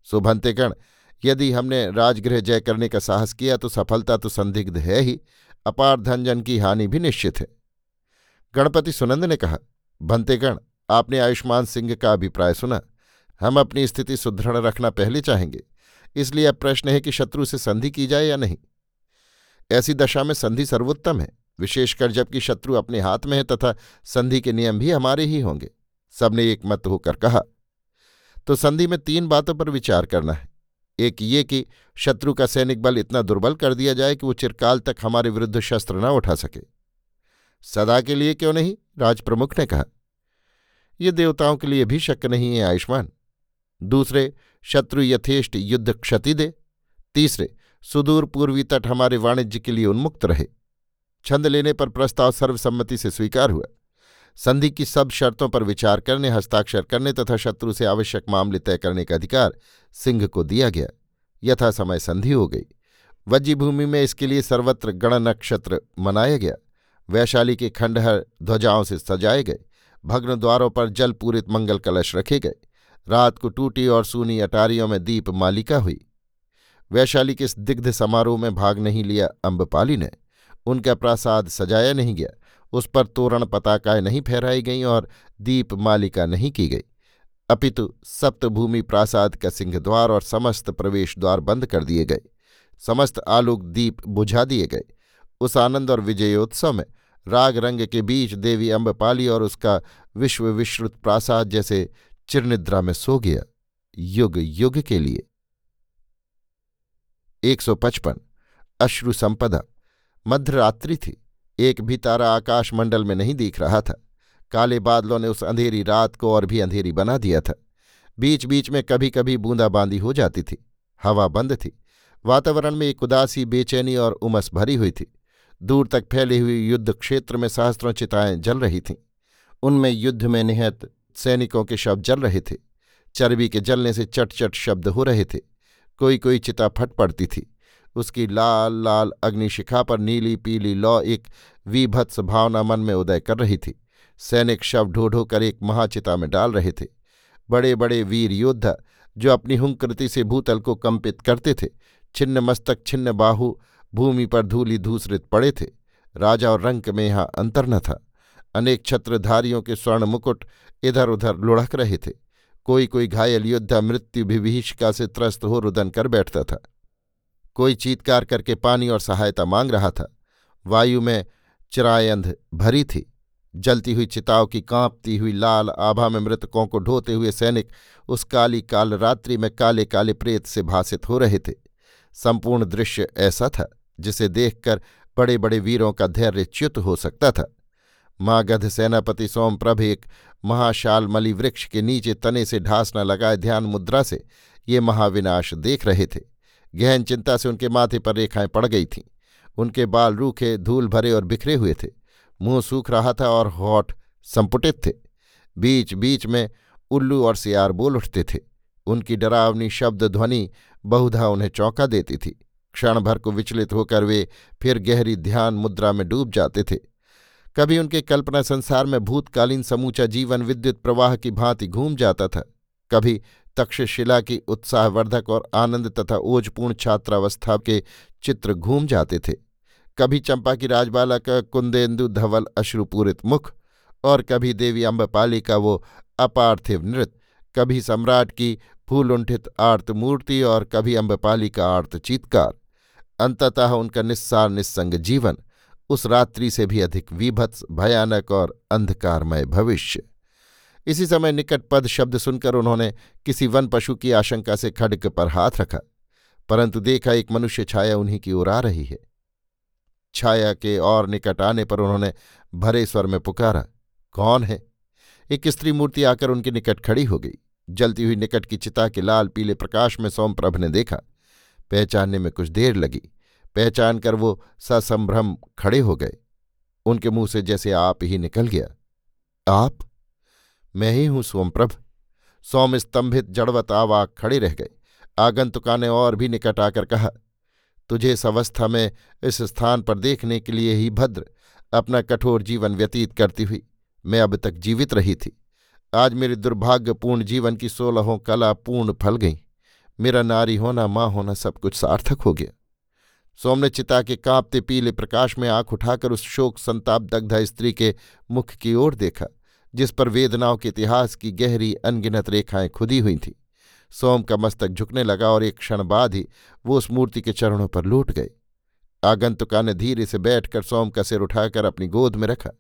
सुभंतेगण यदि हमने राजगृह जय करने का साहस किया तो सफलता तो संदिग्ध है ही, अपार धनजन की हानि भी निश्चित है। गणपति सुनंद ने कहा भंतेगण आपने आयुष्मान सिंह का अभिप्राय सुना। हम अपनी स्थिति सुदृढ़ रखना पहले चाहेंगे, इसलिए अब प्रश्न है कि शत्रु से संधि की जाए या नहीं। ऐसी दशा में संधि सर्वोत्तम है, विशेषकर जबकि शत्रु अपने हाथ में है तथा संधि के नियम भी हमारे ही होंगे। सबने एक मत होकर कहा तो संधि में तीन बातों पर विचार करना है। एक ये कि शत्रु का सैनिक बल इतना दुर्बल कर दिया जाए कि वो चिरकाल तक हमारे विरुद्ध शस्त्र न उठा सके। सदा के लिए क्यों नहीं? राजप्रमुख ने कहा, ये देवताओं के लिए भी शक नहीं है आयुष्मान। दूसरे, शत्रु यथेष्ट युद्ध क्षति दे। तीसरे, सुदूर पूर्वी तट हमारे वाणिज्य के लिए उन्मुक्त रहे। छंद लेने पर प्रस्ताव सर्वसम्मति से स्वीकार हुआ। संधि की सब शर्तों पर विचार करने, हस्ताक्षर करने तथा शत्रु से आवश्यक मामले तय करने का अधिकार सिंह को दिया गया। यथा समय संधि हो गई। वज्जीभूमि में इसके लिए सर्वत्र गण नक्षत्र मनाया गया। वैशाली के खंडहर ध्वजाओं से सजाए गए। भग्न द्वारों पर जल पूरित मंगल कलश रखे गए। रात को टूटी और सूनी अटारियों में दीप मालिका हुई। वैशाली के इस दिग्ध समारोह में भाग नहीं लिया अम्बपाली ने। उनका प्रासाद सजाया नहीं गया। उस पर तोरण पताकाएँ नहीं फहराई गईं और दीप मालिका नहीं की गई। अपितु सप्तभूमि प्रासाद का सिंहद्वार और समस्त प्रवेश द्वार बंद कर दिए गए। समस्त आलोक दीप बुझा दिए गए। उस आनंद और विजयोत्सव में राग रंग के बीच देवी अम्बपाली और उसका विश्व विश्रुत प्रासाद जैसे चिरनिद्रा में सो गया युग युग के लिए। एक सौ पचपन, अश्रु संपदा मध्यरात्रि थी। एक भी तारा आकाश मंडल में नहीं दिख रहा था। काले बादलों ने उस अंधेरी रात को और भी अंधेरी बना दिया था। बीच बीच में कभी कभी बूंदाबांदी हो जाती थी। हवा बंद थी। वातावरण में एक उदासी, बेचैनी और उमस भरी हुई थी। दूर तक फैली हुई युद्ध क्षेत्र में सहस्त्रों चिताएँ जल रही थीं। उनमें युद्ध में निहत सैनिकों के शव जल रहे थे। चर्बी के जलने से चट चट शब्द हो रहे थे। कोई कोई चिता फट पड़ती थी। उसकी लाल लाल अग्निशिखा पर नीली, पीली लौ एक विभत्स भावना मन में उदय कर रही थी। सैनिक शव ढो कर एक महाचिता में डाल रहे थे। बड़े बड़े वीर योद्धा जो अपनी हुंकृति से भूतल को कंपित करते थे, छिन्न मस्तक, छिन्न बाहु, भूमि पर धूली धूसरित पड़े थे। राजा और रंक में यहाँ अंतर न था। अनेक छत्रधारियों के स्वर्ण मुकुट इधर उधर लुढ़क रहे थे। कोई कोई घायल योद्धा मृत्यु विभीषिका से त्रस्त हो रुदन कर बैठता था। कोई चीतकार करके पानी और सहायता मांग रहा था। वायु में चिरायंध भरी थी। जलती हुई चिताव की कांपती हुई लाल आभा में मृतकों को ढोते हुए सैनिक उस काली काल रात्रि में काले काले प्रेत से भाषित हो रहे थे। संपूर्ण दृश्य ऐसा था, जिसे देखकर बड़े बड़े वीरों का धैर्य च्युत हो सकता था। माँ गध सेनापति सोमप्रभ एक महाशाल मली वृक्ष के नीचे तने से ढास न लगाए ध्यान मुद्रा से ये महाविनाश देख रहे थे। गहन चिंता से उनके माथे पर रेखाएँ पड़ गई थीं। उनके बाल रूखे, धूल भरे और बिखरे हुए थे। मुँह सूख रहा था और होठ संपुटित थे। बीच बीच में उल्लू और सियार बोल उठते थे। उनकी डरावनी शब्द ध्वनि बहुधा उन्हें चौंका देती थी। क्षण भर को विचलित होकर वे फिर गहरी ध्यान मुद्रा में डूब जाते थे। कभी उनके कल्पना संसार में भूतकालीन समूचा जीवन विद्युत प्रवाह की भांति घूम जाता था। कभी तक्षशिला की उत्साहवर्धक और आनंद तथा ओजपूर्ण छात्रावस्था के चित्र घूम जाते थे। कभी चंपा की राजबाला का कुंदेन्दु धवल अश्रुपूरित मुख, और कभी देवी अम्बपाली का वो अपार्थिव नृत्य, कभी सम्राट की फूलुंठित आर्त मूर्ति और कभी अम्बपाली का आर्त चीतकार। अंततः उनका निस्सार निस्संग जीवन, उस रात्रि से भी अधिक विभत्स, भयानक और अंधकारमय भविष्य। इसी समय निकट पद शब्द सुनकर उन्होंने किसी वन पशु की आशंका से खड्ग पर हाथ रखा, परंतु देखा एक मनुष्य छाया उन्हीं की ओर आ रही है। छाया के और निकट आने पर उन्होंने भरे स्वर में पुकारा, कौन है? एक स्त्री मूर्ति आकर उनके निकट खड़ी हो गई। जलती हुई निकट की चिता के लाल पीले प्रकाश में सोमप्रभ ने देखा। पहचानने में कुछ देर लगी। पहचान कर वो ससंभ्रम खड़े हो गए। उनके मुँह से जैसे आप ही निकल गया। आप? मैं ही हूँ सोमप्रभ। सोम स्तंभित जड़वत आवाक खड़े रह गए आगंतुका ने और भी निकट आकर कहा, तुझे इस अवस्था में इस स्थान पर देखने के लिए ही भद्र अपना कठोर जीवन व्यतीत करती हुई मैं अब तक जीवित रही थी। आज मेरे दुर्भाग्यपूर्ण जीवन की सोलहों कला पूर्ण फल गई। मेरा नारी होना, माँ होना सब कुछ सार्थक हो गया। सोम ने चिता के कांपते पीले प्रकाश में आँख उठाकर उस शोक संताप दग्ध स्त्री के मुख की ओर देखा। जिस पर वेदनाओं के इतिहास की गहरी अनगिनत रेखाएँ खुदी हुई थीं। सोम का मस्तक झुकने लगा और एक क्षण बाद ही वो उस मूर्ति के चरणों पर लूट गए आगंतुका ने धीरे से बैठकर सोम का सिर उठाकर अपनी गोद में रखा।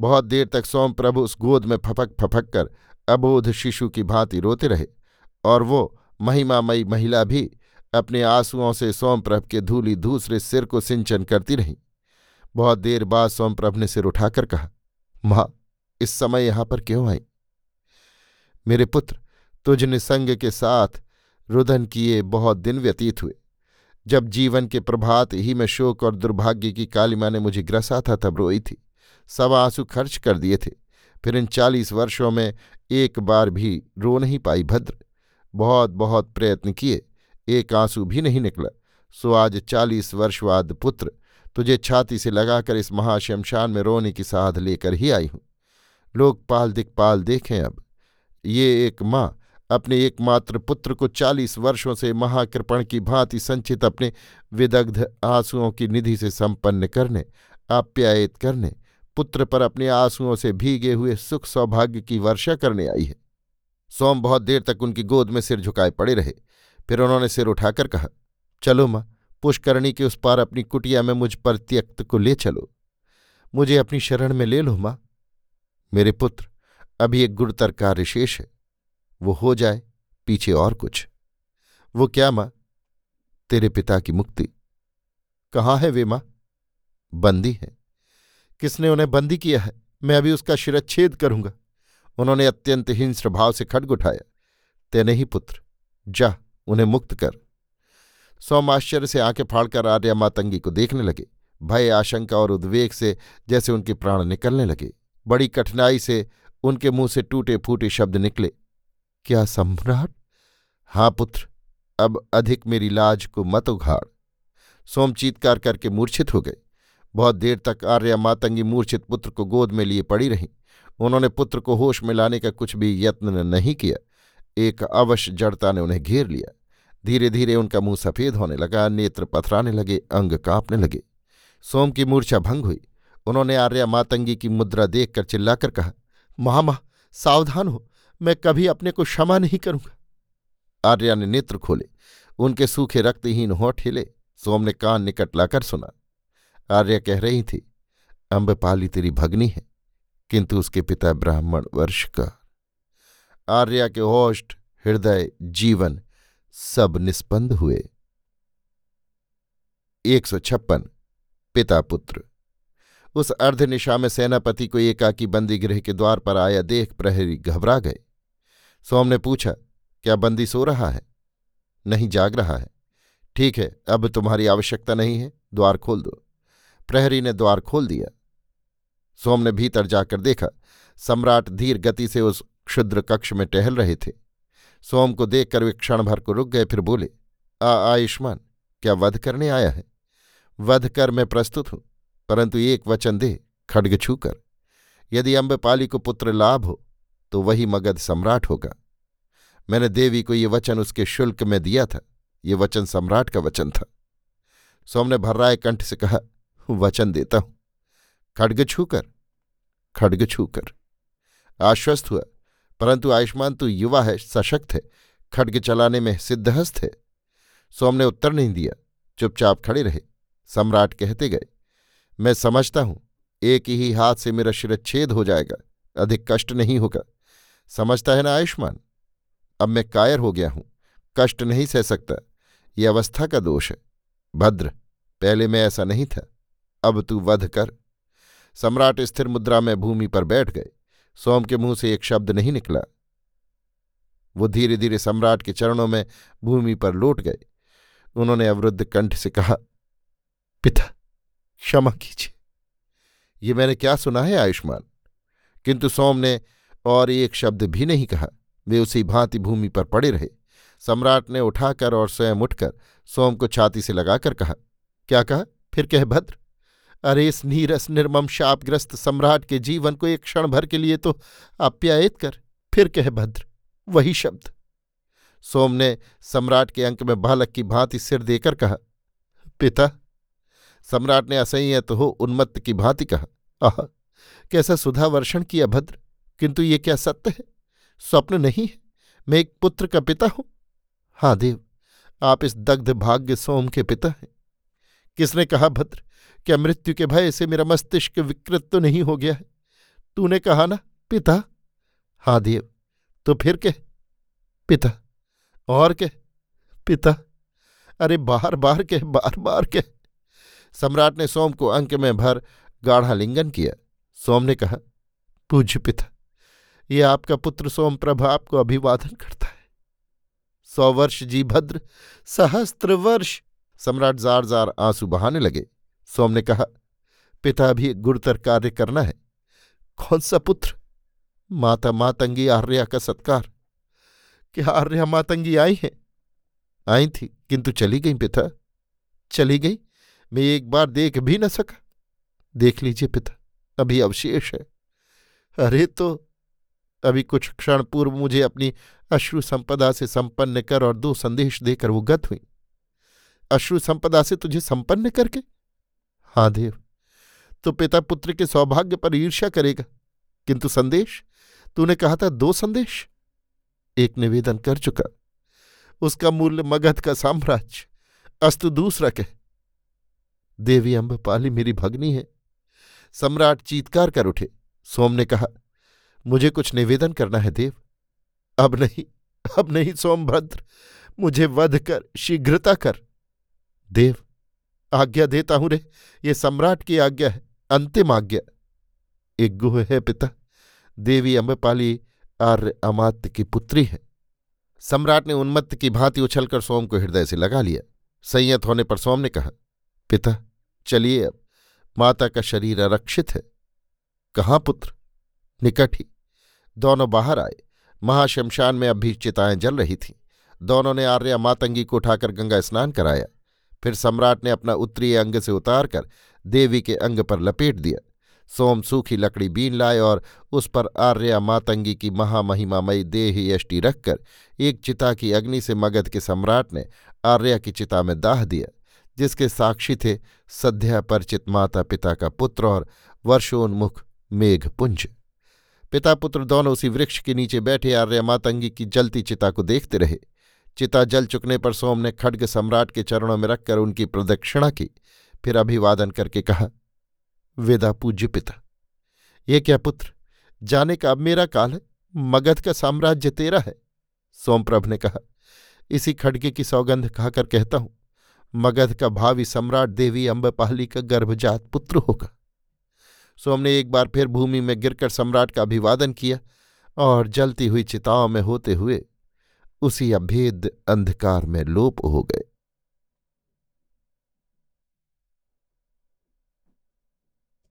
बहुत देर तक सोम प्रभु उस गोद में फपक फपक कर अबोध शिशु की भांति रोते रहे और वो महिमामयी महिला भी अपने आंसुओं से सोमप्रभ के धूली दूसरे सिर को सिंचन करती रही। बहुत देर बाद सोमप्रभ ने सिर उठाकर कहा, माँ इस समय यहाँ पर क्यों आई? मेरे पुत्र, तुझ निसंग के साथ रुदन किए बहुत दिन व्यतीत हुए। जब जीवन के प्रभात ही में शोक और दुर्भाग्य की कालिमा ने मुझे ग्रसा था, तब रोई थी। सब आँसू खर्च कर दिए थे। फिर इन चालीस वर्षों में एक बार भी रो नहीं पाई भद्र। बहुत बहुत प्रयत्न किए, एक आँसू भी नहीं निकला। सो आज चालीस वर्ष बाद पुत्र तुझे छाती से लगाकर इस महाशमशान में रोने की साध लेकर ही आई हूँ। लोकपाल दिक्पाल देखें अब। ये एक माँ, अपने एकमात्र पुत्र को चालीस वर्षों से महाकृपण की भांति संचित अपने विदग्ध आंसुओं की निधि से संपन्न करने, आप्यायित करने, पुत्र पर अपने आंसुओं से भीगे हुए सुख सौभाग्य की वर्षा करने आई है। सोम बहुत देर तक उनकी गोद में सिर झुकाए पड़े रहे। फिर उन्होंने सिर उठाकर कहा, चलो माँ, पुष्करणी के उस पार अपनी कुटिया में मुझ पर त्यक्त को ले चलो। मुझे अपनी शरण में ले लो माँ। मेरे पुत्र, अभी एक गुड़तर कार्य शेष है। वो हो जाए, पीछे और कुछ। वो क्या माँ? तेरे पिता की मुक्ति। कहाँ है वे माँ? बंदी है। किसने उन्हें बंदी किया है? मैं अभी उसका शिरच्छेद करूँगा। उन्होंने अत्यंत हिंस्र भाव से खड्ग उठाया। तेने ही पुत्र, जा, उन्हें मुक्त कर। सोम आश्चर्य से आँखें फाड़कर आर्या मातंगी को देखने लगे। भय, आशंका और उद्वेग से जैसे उनके प्राण निकलने लगे। बड़ी कठिनाई से उनके मुँह से टूटे फूटे शब्द निकले। क्या सम्राट? हाँ पुत्र, अब अधिक मेरी लाज को मत उघाड़। सोम चीतकार करके मूर्छित हो गए। बहुत देर तक आर्या मातंगी मूर्छित पुत्र को गोद में लिए पड़ी रहीं। उन्होंने पुत्र को होश में लाने का कुछ भी यत्न नहीं किया। एक अवश्य जड़ता ने उन्हें घेर लिया। धीरे धीरे उनका मुँह सफ़ेद होने लगा, नेत्र पथराने लगे, अंग कांपने लगे। सोम की मूर्छा भंग हुई। उन्होंने आर्या मातंगी की मुद्रा देखकर चिल्लाकर कहा, मामा, सावधान हो, मैं कभी अपने को क्षमा नहीं करूँगा। आर्या ने नेत्र खोले, उनके सूखे रक्तहीन होठ हिले सोम ने कान निकट लाकर सुना। आर्या कह रही थी अम्बपाली तेरी भगनी है, किंतु उसके पिता ब्राह्मण वर्ष का आर्या के होष्ट हृदय, जीवन सब निस्पंद हुए। एक सौ छप्पन, पिता पुत्र। उस अर्धनिशा में सेनापति को एकाकी बंदी गृह के द्वार पर आया देख प्रहरी घबरा गए। सोम ने पूछा, क्या बंदी सो रहा है? नहीं, जाग रहा है। ठीक है, अब तुम्हारी आवश्यकता नहीं है, द्वार खोल दो। प्रहरी ने द्वार खोल दिया। सोम ने भीतर जाकर देखा, सम्राट धीर गति से उस क्षुद्र कक्ष में टहल रहे थे। सोम को देखकर वे क्षण भर को रुक गए, फिर बोले, आ, आयुष्मान, क्या वध करने आया है? वध कर मैं प्रस्तुत हूँ। परंतु एक वचन दे, खड्ग छूकर। यदि अम्बपाली को पुत्र लाभ हो तो वही मगध सम्राट होगा। मैंने देवी को ये वचन उसके शुल्क में दिया था। ये वचन सम्राट का वचन था। सोम ने भर्राए कंठ से कहा, वचन देता हूँ। खड्ग छूकर खड्ग छूकर। आश्वस्त हुआ, परंतु आयुष्मान तू युवा है, सशक्त है, खड्ग चलाने में सिद्धहस्त है। सोम ने उत्तर नहीं दिया, चुपचाप खड़े रहे। सम्राट कहते गए मैं समझता हूँ, एक ही हाथ से मेरा शिरच्छेद हो जाएगा, अधिक कष्ट नहीं होगा। समझता है ना आयुष्मान? अब मैं कायर हो गया हूँ, कष्ट नहीं सह सकता, ये अवस्था का दोष है। भद्र, पहले मैं ऐसा नहीं था, अब तू वध कर। सम्राट स्थिर मुद्रा में भूमि पर बैठ गए, सोम के मुँह से एक शब्द नहीं निकला। वो धीरे धीरे सम्राट के चरणों में भूमि पर लौट गए। उन्होंने अवरुद्ध कंठ से कहा, पिता क्षमा कीजिए। ये मैंने क्या सुना है, आयुष्मान? किंतु सोम ने और एक शब्द भी नहीं कहा। वे उसी भांति भूमि पर पड़े रहे। सम्राट ने उठाकर और स्वयं उठकर सोम को छाती से लगाकर कहा, क्या कहा? फिर कह भद्र, अरे इस नीरस, निर्मम, शापग्रस्त सम्राट के जीवन को एक क्षण भर के लिए तो आप्यायित कर, फिर कह भद्र, वही शब्द। सोम ने सम्राट के अंक में बालक की भांति सिर देकर कहा, पिता सम्राट ने असंयत हो उन्मत्त की भांति कहा, आह, कैसा सुधा वर्षण किया भद्र, किंतु ये क्या सत्य है? स्वप्न नहीं है, मैं एक पुत्र का पिता हूँ। हाँ देव, आप इस दग्ध भाग्य सोम के पिता हैं। किसने कहा भद्र, क्या मृत्यु के भय से मेरा मस्तिष्क विकृत तो नहीं हो गया है? तूने कहा ना, पिता। हाँ देव तो फिर कह, पिता, और कह, पिता। अरे बार बार कह, बार बार कह। सम्राट ने सोम को अंक में भर गाढ़ा लिंगन किया। सोम ने कहा, पूज्य पिता, ये आपका पुत्र सोमप्रभ आपको अभिवादन करता है। सौ वर्ष जी भद्र सहस्त्र वर्ष सम्राट जार जार आँसू बहाने लगे। सोम ने कहा, पिता भी गुरुतर कार्य करना है। कौन सा पुत्र? माता मातंगी आर्या का सत्कार। क्या आर्या मातंगी आई है? आई थी, किंतु चली गई पिता। चली गई? मैं एक बार देख भी न सका। देख लीजिए पिता, अभी अवशेष है। अरे तो अभी कुछ क्षण पूर्व मुझे अपनी अश्रु संपदा से संपन्न कर और दो संदेश देकर वो गत हुई। अश्रु संपदा से तुझे संपन्न करके? हाँ देव तो पिता पुत्र के सौभाग्य पर ईर्ष्या करेगा। किंतु संदेश? तूने कहा था दो संदेश? एक निवेदन कर चुका। उसका मूल्य मगध का साम्राज्य, अस्तु दूसरा कह। देवी अम्बपाली मेरी भगनी है। सम्राट चीतकार कर उठे। सोम ने कहा, मुझे कुछ निवेदन करना है देव। अब नहीं अब नहीं सोमभद्र, मुझे वध कर, शीघ्रता कर। देव, आज्ञा देता हूँ रे, ये सम्राट की आज्ञा है, अंतिम आज्ञा। एक गुह है पिता, देवी अम्बपाली आर्य अमात्य की पुत्री है। सम्राट ने उन्मत्त की भांति उछलकर सोम को हृदय से लगा लिया। संयत होने पर सोम ने कहा पिता, चलिए अब, माता का शरीर आरक्षित है। कहाँ पुत्र? निकट ही। दोनों बाहर आए। महाशमशान में अब भी चिताएँ जल रही थीं। दोनों ने आर्या मातंगी को उठाकर गंगा स्नान कराया। फिर सम्राट ने अपना उत्तरीय अंग से उतारकर देवी के अंग पर लपेट दिया। सोम सूखी लकड़ी बीन लाए और उस पर आर्या मातंगी की महामहिमामयी देह यष्टि रखकर एक चिता की अग्नि से मगध के सम्राट ने आर्या की चिता में दाह दिया। जिसके साक्षी थे सद्या परिचित माता पिता का पुत्र और वर्षोन्मुख मेघपुंज। पिता पुत्र दोनों उसी वृक्ष के नीचे बैठे आर्य मातंगी की जलती चिता को देखते रहे। चिता जल चुकने पर सोम ने खड्ग सम्राट के चरणों में रखकर उनकी प्रदक्षिणा की, फिर अभिवादन करके कहा, वेदा पूज्य पिता। ये क्या पुत्र? जाने का अब मेरा काल है, मगध का साम्राज्य तेरा है। सोमप्रभ ने कहा, इसी खड्गे की सौगंध खाकर कहता हूँ मगध का भावी सम्राट देवी अम्बपाली का गर्भजात पुत्र होगा। सोम ने एक बार फिर भूमि में गिरकर सम्राट का अभिवादन किया और जलती हुई चिताओं में होते हुए उसी अभेद अंधकार में लोप हो गए।